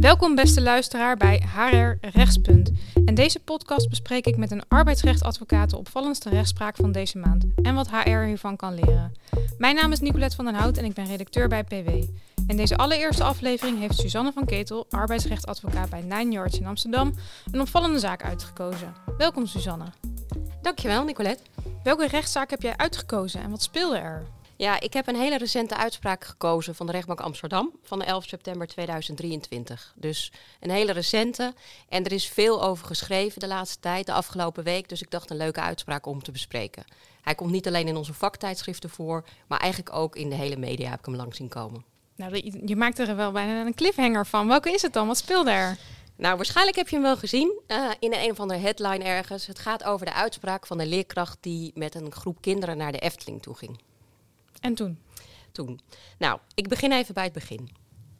Welkom beste luisteraar bij HR Rechtspunt. En deze podcast bespreek ik met een arbeidsrechtadvocaat de opvallendste rechtspraak van deze maand en wat HR hiervan kan leren. Mijn naam is Nicolette van den Hout en ik ben redacteur bij PW. In deze allereerste aflevering heeft Suzanne van Ketel, arbeidsrechtadvocaat bij Nine Yards in Amsterdam, een opvallende zaak uitgekozen. Welkom Suzanne. Dankjewel Nicolette. Welke rechtszaak heb jij uitgekozen en wat speelde er? Ja, ik heb een hele recente uitspraak gekozen van de rechtbank Amsterdam van de 11 september 2023. Dus een hele recente. En er is veel over geschreven de laatste tijd, de afgelopen week. Dus ik dacht een leuke uitspraak om te bespreken. Hij komt niet alleen in onze vaktijdschriften voor, maar eigenlijk ook in de hele media heb ik hem lang zien komen. Nou, je maakt er wel bijna een cliffhanger van. Welke is het dan? Wat speelde er? Nou, waarschijnlijk heb je hem wel gezien uh, in een of andere headline ergens. Het gaat over de uitspraak van een leerkracht die met een groep kinderen naar de Efteling toe ging. En toen? Toen. Nou, ik begin even bij het begin.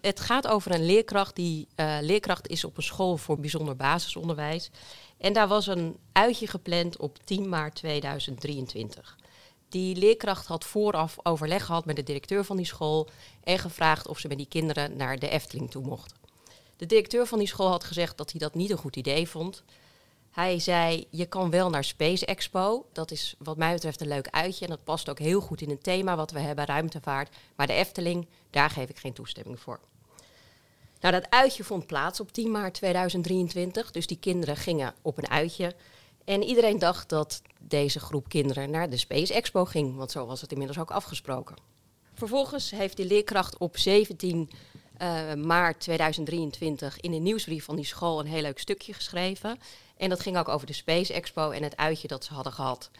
Het gaat over een leerkracht die uh, leerkracht is op een school voor bijzonder basisonderwijs. En daar was een uitje gepland op 10 maart 2023. Die leerkracht had vooraf overleg gehad met de directeur van die school en gevraagd of ze met die kinderen naar de Efteling toe mocht. De directeur van die school had gezegd dat hij dat niet een goed idee vond. Hij zei, je kan wel naar Space Expo. Dat is wat mij betreft een leuk uitje. En dat past ook heel goed in het thema wat we hebben, ruimtevaart. Maar de Efteling, daar geef ik geen toestemming voor. Nou, dat uitje vond plaats op 10 maart 2023. Dus die kinderen gingen op een uitje. En iedereen dacht dat deze groep kinderen naar de Space Expo ging. Want zo was het inmiddels ook afgesproken. Vervolgens heeft die leerkracht op 17 uh, maart 2023 in de nieuwsbrief van die school een heel leuk stukje geschreven. En dat ging ook over de Space Expo en het uitje dat ze hadden gehad.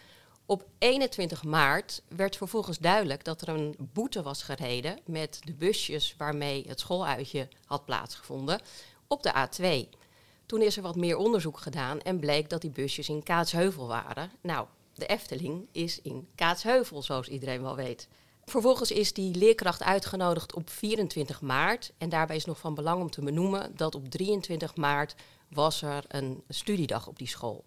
Op 21 maart werd vervolgens duidelijk dat er een boete was gereden met de busjes waarmee het schooluitje had plaatsgevonden op de A2. Toen is er wat meer onderzoek gedaan en bleek dat die busjes in Kaatsheuvel waren. Nou, de Efteling is in Kaatsheuvel, zoals iedereen wel weet. Vervolgens is die leerkracht uitgenodigd op 24 maart. En daarbij is nog van belang om te benoemen dat op 23 maart was er een studiedag op die school.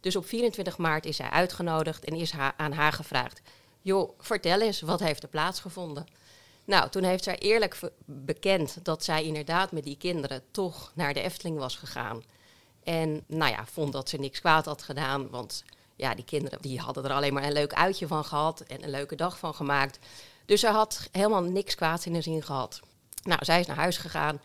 Dus op 24 maart is zij uitgenodigd en is haar, aan haar gevraagd: Joh, vertel eens, wat heeft er plaatsgevonden? Nou, toen heeft zij eerlijk bekend dat zij inderdaad met die kinderen toch naar de Efteling was gegaan. En nou ja, vond dat ze niks kwaad had gedaan, want ja, die kinderen die hadden er alleen maar een leuk uitje van gehad en een leuke dag van gemaakt. Dus ze had helemaal niks kwaads in de zin gehad. Nou, zij is naar huis gegaan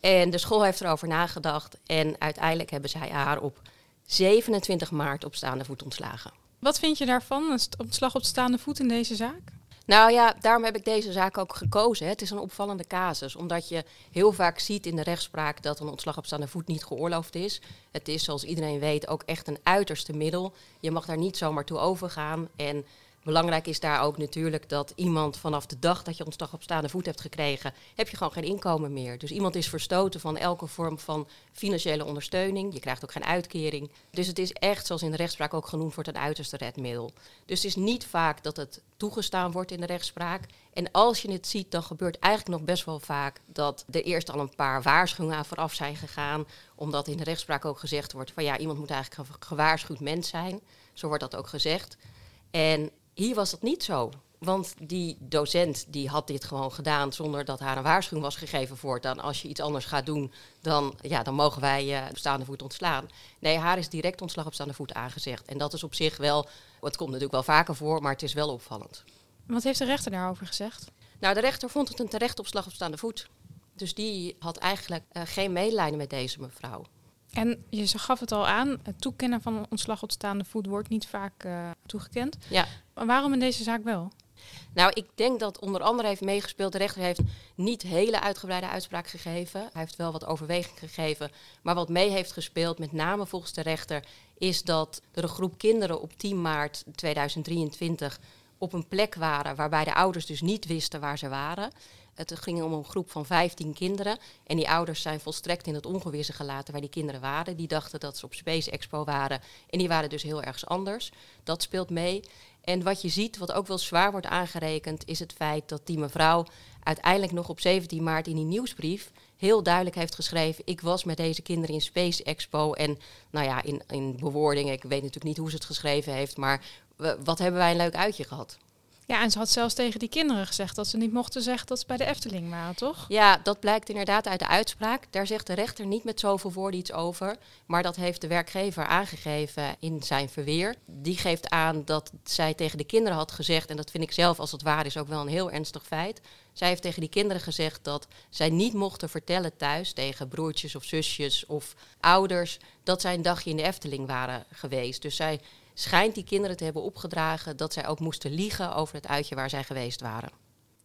en de school heeft erover nagedacht. En uiteindelijk hebben zij haar op 27 maart op staande voet ontslagen. Wat vind je daarvan, een ontslag op staande voet in deze zaak? Nou ja, daarom heb ik deze zaak ook gekozen. Het is een opvallende casus, omdat je heel vaak ziet in de rechtspraak dat een ontslag op staande voet niet geoorloofd is. Het is, zoals iedereen weet, ook echt een uiterste middel. Je mag daar niet zomaar toe overgaan. En Belangrijk is daar ook natuurlijk dat iemand vanaf de dag dat je ontslag op staande voet hebt gekregen, heb je gewoon geen inkomen meer. Dus iemand is verstoten van elke vorm van financiële ondersteuning. Je krijgt ook geen uitkering. Dus het is echt, zoals in de rechtspraak ook genoemd wordt, een uiterste redmiddel. Dus het is niet vaak dat het toegestaan wordt in de rechtspraak. En als je het ziet, dan gebeurt eigenlijk nog best wel vaak dat er eerst al een paar waarschuwingen vooraf zijn gegaan. Omdat in de rechtspraak ook gezegd wordt van ja, iemand moet eigenlijk een gewaarschuwd mens zijn. Zo wordt dat ook gezegd. En hier was dat niet zo. Want die docent die had dit gewoon gedaan zonder dat haar een waarschuwing was gegeven voor dan als je iets anders gaat doen, dan, ja, dan mogen wij je op staande voet ontslaan. Nee, haar is direct ontslag op staande voet aangezegd. En dat is op zich wel, het komt natuurlijk wel vaker voor, maar het is wel opvallend. Wat heeft de rechter daarover gezegd? Nou, de rechter vond het een terecht opslag op staande voet. Dus die had eigenlijk uh, geen medelijden met deze mevrouw. En je gaf het al aan, het toekennen van een ontslag op staande voet wordt niet vaak uh, toegekend. Ja. Maar waarom in deze zaak wel? Nou, ik denk dat onder andere heeft meegespeeld. De rechter heeft niet hele uitgebreide uitspraak gegeven. Hij heeft wel wat overweging gegeven. Maar wat mee heeft gespeeld, met name volgens de rechter, is dat er een groep kinderen op 10 maart 2023 op een plek waren waarbij de ouders dus niet wisten waar ze waren. Het ging om een groep van 15 kinderen. En die ouders zijn volstrekt in het ongewisse gelaten waar die kinderen waren. Die dachten dat ze op Space Expo waren. En die waren dus heel erg anders. Dat speelt mee. En wat je ziet, wat ook wel zwaar wordt aangerekend, is het feit dat die mevrouw uiteindelijk nog op 17 maart in die nieuwsbrief heel duidelijk heeft geschreven: Ik was met deze kinderen in Space Expo. En nou ja, in, in bewoordingen, ik weet natuurlijk niet hoe ze het geschreven heeft, maar wat hebben wij een leuk uitje gehad. Ja, en ze had zelfs tegen die kinderen gezegd dat ze niet mochten zeggen dat ze bij de Efteling waren, toch? Ja, dat blijkt inderdaad uit de uitspraak. Daar zegt de rechter niet met zoveel woorden iets over. Maar dat heeft de werkgever aangegeven in zijn verweer. Die geeft aan dat zij tegen de kinderen had gezegd, en dat vind ik zelf als het waar is ook wel een heel ernstig feit. Zij heeft tegen die kinderen gezegd dat zij niet mochten vertellen thuis tegen broertjes of zusjes of ouders dat zij een dagje in de Efteling waren geweest. Dus zij schijnt die kinderen te hebben opgedragen dat zij ook moesten liegen over het uitje waar zij geweest waren.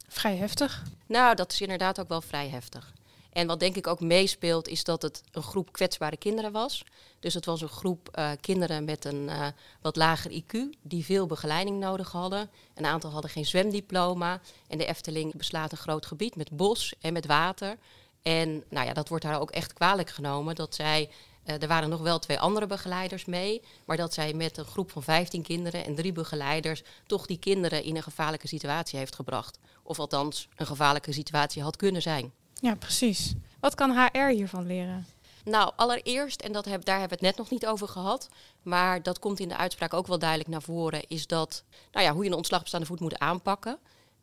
Vrij heftig. Nou, dat is inderdaad ook wel vrij heftig. En wat denk ik ook meespeelt, is dat het een groep kwetsbare kinderen was. Dus het was een groep uh, kinderen met een uh, wat lager IQ, die veel begeleiding nodig hadden. Een aantal hadden geen zwemdiploma. En de Efteling beslaat een groot gebied met bos en met water. En nou ja, dat wordt daar ook echt kwalijk genomen dat zij er waren nog wel twee andere begeleiders mee, maar dat zij met een groep van 15 kinderen en drie begeleiders toch die kinderen in een gevaarlijke situatie heeft gebracht. Of althans, een gevaarlijke situatie had kunnen zijn. Ja, precies. Wat kan HR hiervan leren? Nou, allereerst, en dat heb, daar hebben we het net nog niet over gehad, maar dat komt in de uitspraak ook wel duidelijk naar voren, is dat, nou ja, hoe je een ontslag op staande voet moet aanpakken.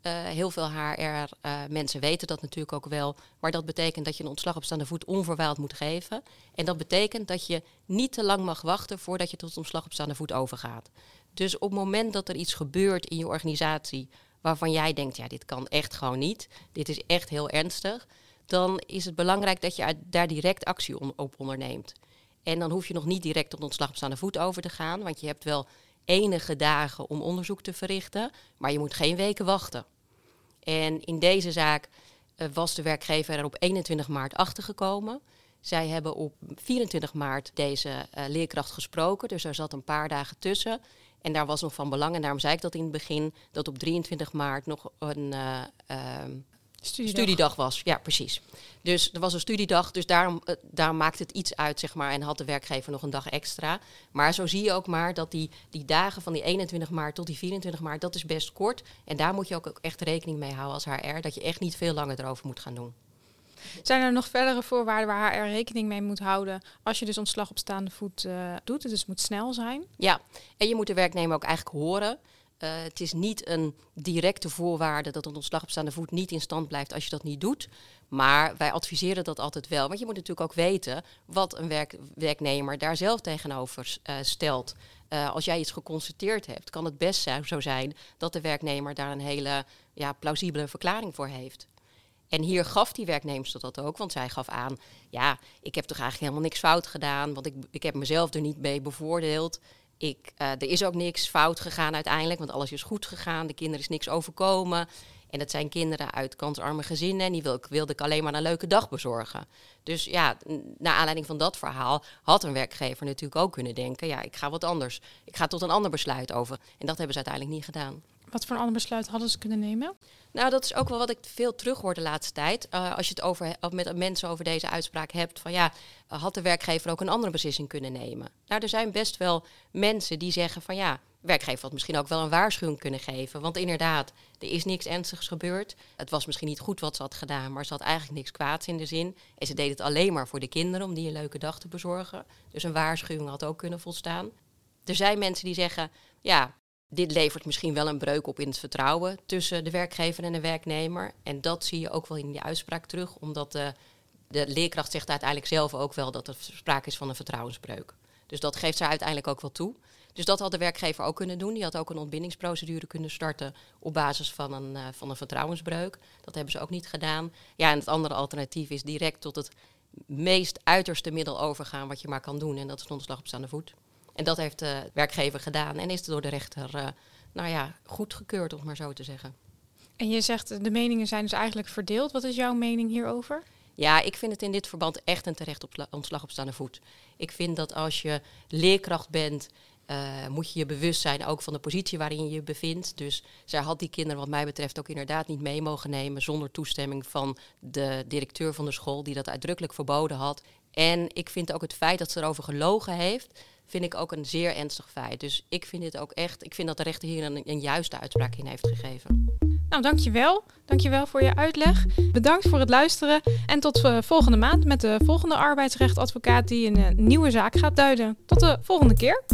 Uh, heel veel HR-mensen uh, weten dat natuurlijk ook wel. Maar dat betekent dat je een ontslag op staande voet onverwijld moet geven. En dat betekent dat je niet te lang mag wachten voordat je tot ontslag op staande voet overgaat. Dus op het moment dat er iets gebeurt in je organisatie waarvan jij denkt, ja, dit kan echt gewoon niet. Dit is echt heel ernstig. Dan is het belangrijk dat je daar direct actie op onderneemt. En dan hoef je nog niet direct tot ontslag op staande voet over te gaan. Want je hebt wel enige dagen om onderzoek te verrichten, maar je moet geen weken wachten. En in deze zaak uh, was de werkgever er op 21 maart achtergekomen. Zij hebben op 24 maart deze uh, leerkracht gesproken, dus er zat een paar dagen tussen. En daar was nog van belang, en daarom zei ik dat in het begin, dat op 23 maart nog een uh, Studiedag. studiedag. was. Ja, precies. Dus er was een studiedag, dus daarom, uh, daarom maakt het iets uit, zeg maar, en had de werkgever nog een dag extra. Maar zo zie je ook maar dat die, die dagen van die 21 maart tot die 24 maart, dat is best kort. En daar moet je ook echt rekening mee houden als HR, dat je echt niet veel langer erover moet gaan doen. Zijn er nog verdere voorwaarden waar HR rekening mee moet houden als je dus ontslag op staande voet uh, doet? Dus het moet snel zijn. Ja, en je moet de werknemer ook eigenlijk horen. Uh, het is niet een directe voorwaarde dat een ontslag op staande voet niet in stand blijft als je dat niet doet. Maar wij adviseren dat altijd wel. Want je moet natuurlijk ook weten wat een werk, werknemer daar zelf tegenover uh, stelt. Uh, als jij iets geconstateerd hebt, kan het best zo zijn dat de werknemer daar een hele ja, plausibele verklaring voor heeft. En hier gaf die werknemster dat ook, want zij gaf aan: ja, ik heb toch eigenlijk helemaal niks fout gedaan, want ik, ik heb mezelf er niet mee bevoordeeld. Ik, uh, er is ook niks fout gegaan uiteindelijk, want alles is goed gegaan. De kinderen is niks overkomen. En dat zijn kinderen uit kansarme gezinnen en die wil, wilde ik alleen maar een leuke dag bezorgen. Dus ja, naar aanleiding van dat verhaal had een werkgever natuurlijk ook kunnen denken: ja, ik ga wat anders. Ik ga tot een ander besluit over. En dat hebben ze uiteindelijk niet gedaan. Wat voor een ander besluit hadden ze kunnen nemen? Nou, dat is ook wel wat ik veel terughoor de laatste tijd. Uh, als je het over, met mensen over deze uitspraak hebt, van ja, had de werkgever ook een andere beslissing kunnen nemen? Nou, er zijn best wel mensen die zeggen van ja, werkgever had misschien ook wel een waarschuwing kunnen geven. Want inderdaad, er is niks ernstigs gebeurd. Het was misschien niet goed wat ze had gedaan, maar ze had eigenlijk niks kwaads in de zin. En ze deed het alleen maar voor de kinderen om die een leuke dag te bezorgen. Dus een waarschuwing had ook kunnen volstaan. Er zijn mensen die zeggen, ja, dit levert misschien wel een breuk op in het vertrouwen tussen de werkgever en de werknemer. En dat zie je ook wel in die uitspraak terug, omdat de, de leerkracht zegt uiteindelijk zelf ook wel dat er sprake is van een vertrouwensbreuk. Dus dat geeft zij uiteindelijk ook wel toe. Dus dat had de werkgever ook kunnen doen. Die had ook een ontbindingsprocedure kunnen starten op basis van een, uh, van een vertrouwensbreuk. Dat hebben ze ook niet gedaan. Ja, en het andere alternatief is direct tot het meest uiterste middel overgaan wat je maar kan doen. En dat is ontslag op staande voet. En dat heeft de werkgever gedaan en is door de rechter, uh, nou ja, goedgekeurd, om maar zo te zeggen. En je zegt de meningen zijn dus eigenlijk verdeeld. Wat is jouw mening hierover? Ja, ik vind het in dit verband echt een terecht op ontslag op staande voet. Ik vind dat als je leerkracht bent, uh, moet je je bewust zijn ook van de positie waarin je je bevindt. Dus zij had die kinderen wat mij betreft ook inderdaad niet mee mogen nemen zonder toestemming van de directeur van de school, die dat uitdrukkelijk verboden had. En ik vind ook het feit dat ze erover gelogen heeft, vind ik ook een zeer ernstig feit. Dus ik vind dit ook echt, ik vind dat de rechter hier een, een juiste uitspraak in heeft gegeven. Nou, dankjewel. Dankjewel voor je uitleg. Bedankt voor het luisteren en tot uh, volgende maand met de volgende arbeidsrechtadvocaat die een uh, nieuwe zaak gaat duiden. Tot de volgende keer.